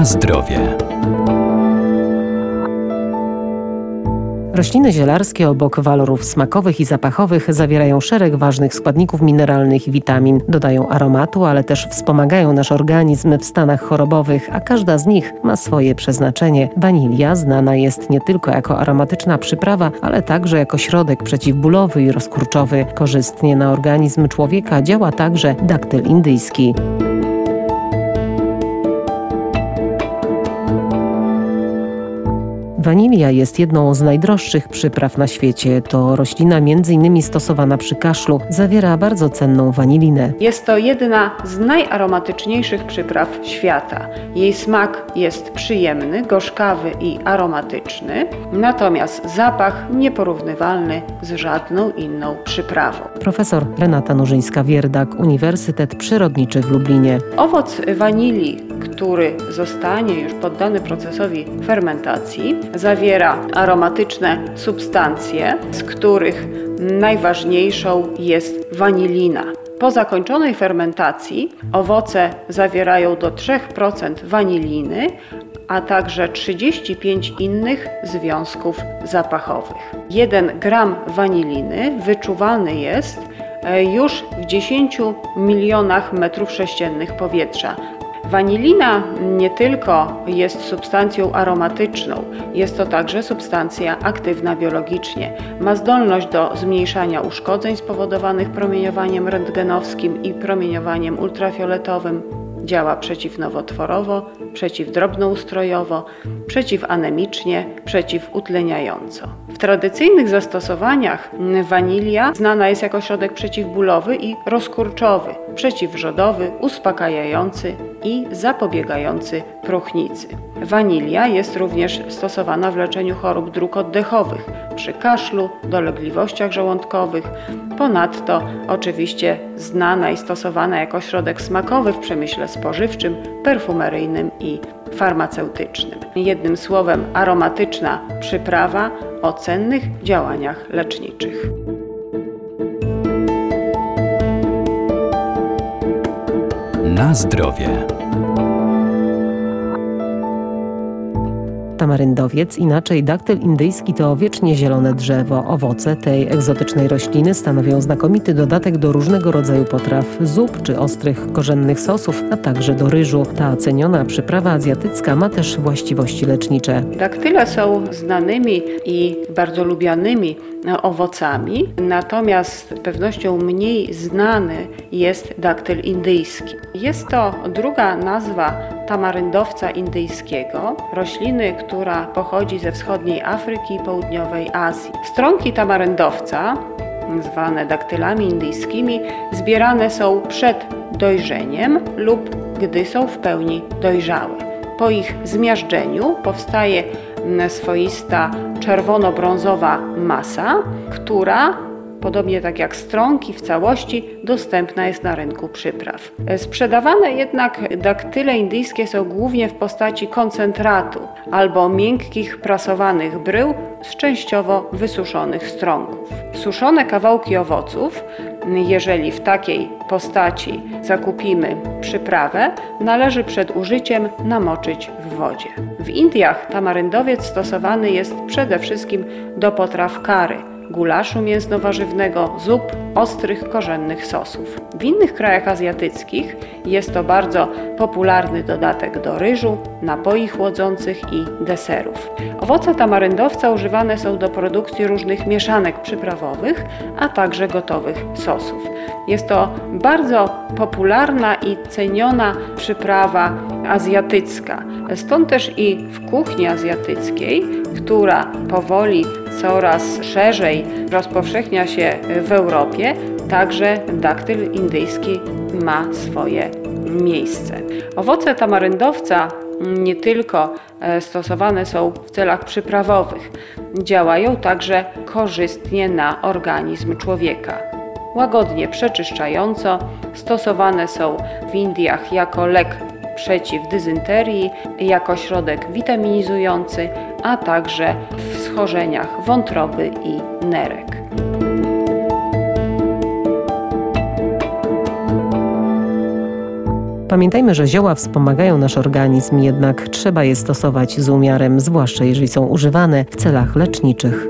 Na zdrowie. Rośliny zielarskie obok walorów smakowych i zapachowych zawierają szereg ważnych składników mineralnych i witamin. Dodają aromatu, ale też wspomagają nasz organizm w stanach chorobowych, a każda z nich ma swoje przeznaczenie. Wanilia znana jest nie tylko jako aromatyczna przyprawa, ale także jako środek przeciwbólowy i rozkurczowy. Korzystnie na organizm człowieka działa także daktyl indyjski. Wanilia jest jedną z najdroższych przypraw na świecie. To roślina m.in. stosowana przy kaszlu. Zawiera bardzo cenną wanilinę. Jest to jedna z najaromatyczniejszych przypraw świata. Jej smak jest przyjemny, gorzkawy i aromatyczny, natomiast zapach nieporównywalny z żadną inną przyprawą. Profesor Renata Nurzyńska-Wierdak, Uniwersytet Przyrodniczy w Lublinie. Owoc wanilii, który zostanie już poddany procesowi fermentacji, zawiera aromatyczne substancje, z których najważniejszą jest wanilina. Po zakończonej fermentacji owoce zawierają do 3% waniliny, a także 35 innych związków zapachowych. 1 gram waniliny wyczuwalny jest e, już w 10 milionach metrów sześciennych powietrza. Wanilina nie tylko jest substancją aromatyczną, jest to także substancja aktywna biologicznie. Ma zdolność do zmniejszania uszkodzeń spowodowanych promieniowaniem rentgenowskim i promieniowaniem ultrafioletowym, Działa przeciwnowotworowo, przeciwdrobnoustrojowo, przeciwanemicznie, przeciwutleniająco. W tradycyjnych zastosowaniach wanilia znana jest jako środek przeciwbólowy i rozkurczowy, przeciwrzodowy, uspokajający i zapobiegający próchnicy. Wanilia jest również stosowana w leczeniu chorób dróg oddechowych, przy kaszlu, dolegliwościach żołądkowych. Ponadto oczywiście znana i stosowana jako środek smakowy w przemyśle spożywczym, perfumeryjnym i farmaceutycznym. Jednym słowem aromatyczna przyprawa o cennych działaniach leczniczych. Na zdrowie. Tamaryndowiec, inaczej daktyl indyjski to wiecznie zielone drzewo. Owoce tej egzotycznej rośliny stanowią znakomity dodatek do różnego rodzaju potraw, zup czy ostrych korzennych sosów, a także do ryżu. Ta ceniona przyprawa azjatycka ma też właściwości lecznicze. Daktyle są znanymi i bardzo lubianymi owocami, natomiast z pewnością mniej znany jest daktyl indyjski. Jest to druga nazwa tamaryndowca indyjskiego, rośliny, która pochodzi ze wschodniej Afryki i południowej Azji. Stronki tamaryndowca, zwane daktylami indyjskimi, zbierane są przed dojrzeniem lub gdy są w pełni dojrzałe. Po ich zmiażdżeniu powstaje swoista czerwono-brązowa masa, która podobnie tak jak stronki w całości, dostępna jest na rynku przypraw. Sprzedawane jednak daktyle indyjskie są głównie w postaci koncentratu albo miękkich prasowanych brył z częściowo wysuszonych stronków. Suszone kawałki owoców, jeżeli w takiej postaci zakupimy przyprawę, należy przed użyciem namoczyć w wodzie. W Indiach tamaryndowiec stosowany jest przede wszystkim do potraw kary gulaszu mięsno-warzywnego, zup, ostrych, korzennych sosów. W innych krajach azjatyckich jest to bardzo popularny dodatek do ryżu, napoi chłodzących i deserów. Owoce tamaryndowca używane są do produkcji różnych mieszanek przyprawowych, a także gotowych sosów. Jest to bardzo popularna i ceniona przyprawa azjatycka. Stąd też i w kuchni azjatyckiej, która powoli coraz szerzej rozpowszechnia się w Europie, także daktyl indyjski ma swoje miejsce. Owoce tamaryndowca nie tylko e, stosowane są w celach przyprawowych, działają także korzystnie na organizm człowieka. Łagodnie przeczyszczająco stosowane są w Indiach jako lek przeciw dyzynterii, jako środek witaminizujący, a także w schorzeniach wątroby i nerek. Pamiętajmy, że zioła wspomagają nasz organizm, jednak trzeba je stosować z umiarem, zwłaszcza jeżeli są używane w celach leczniczych.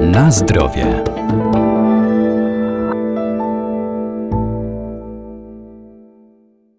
Na zdrowie.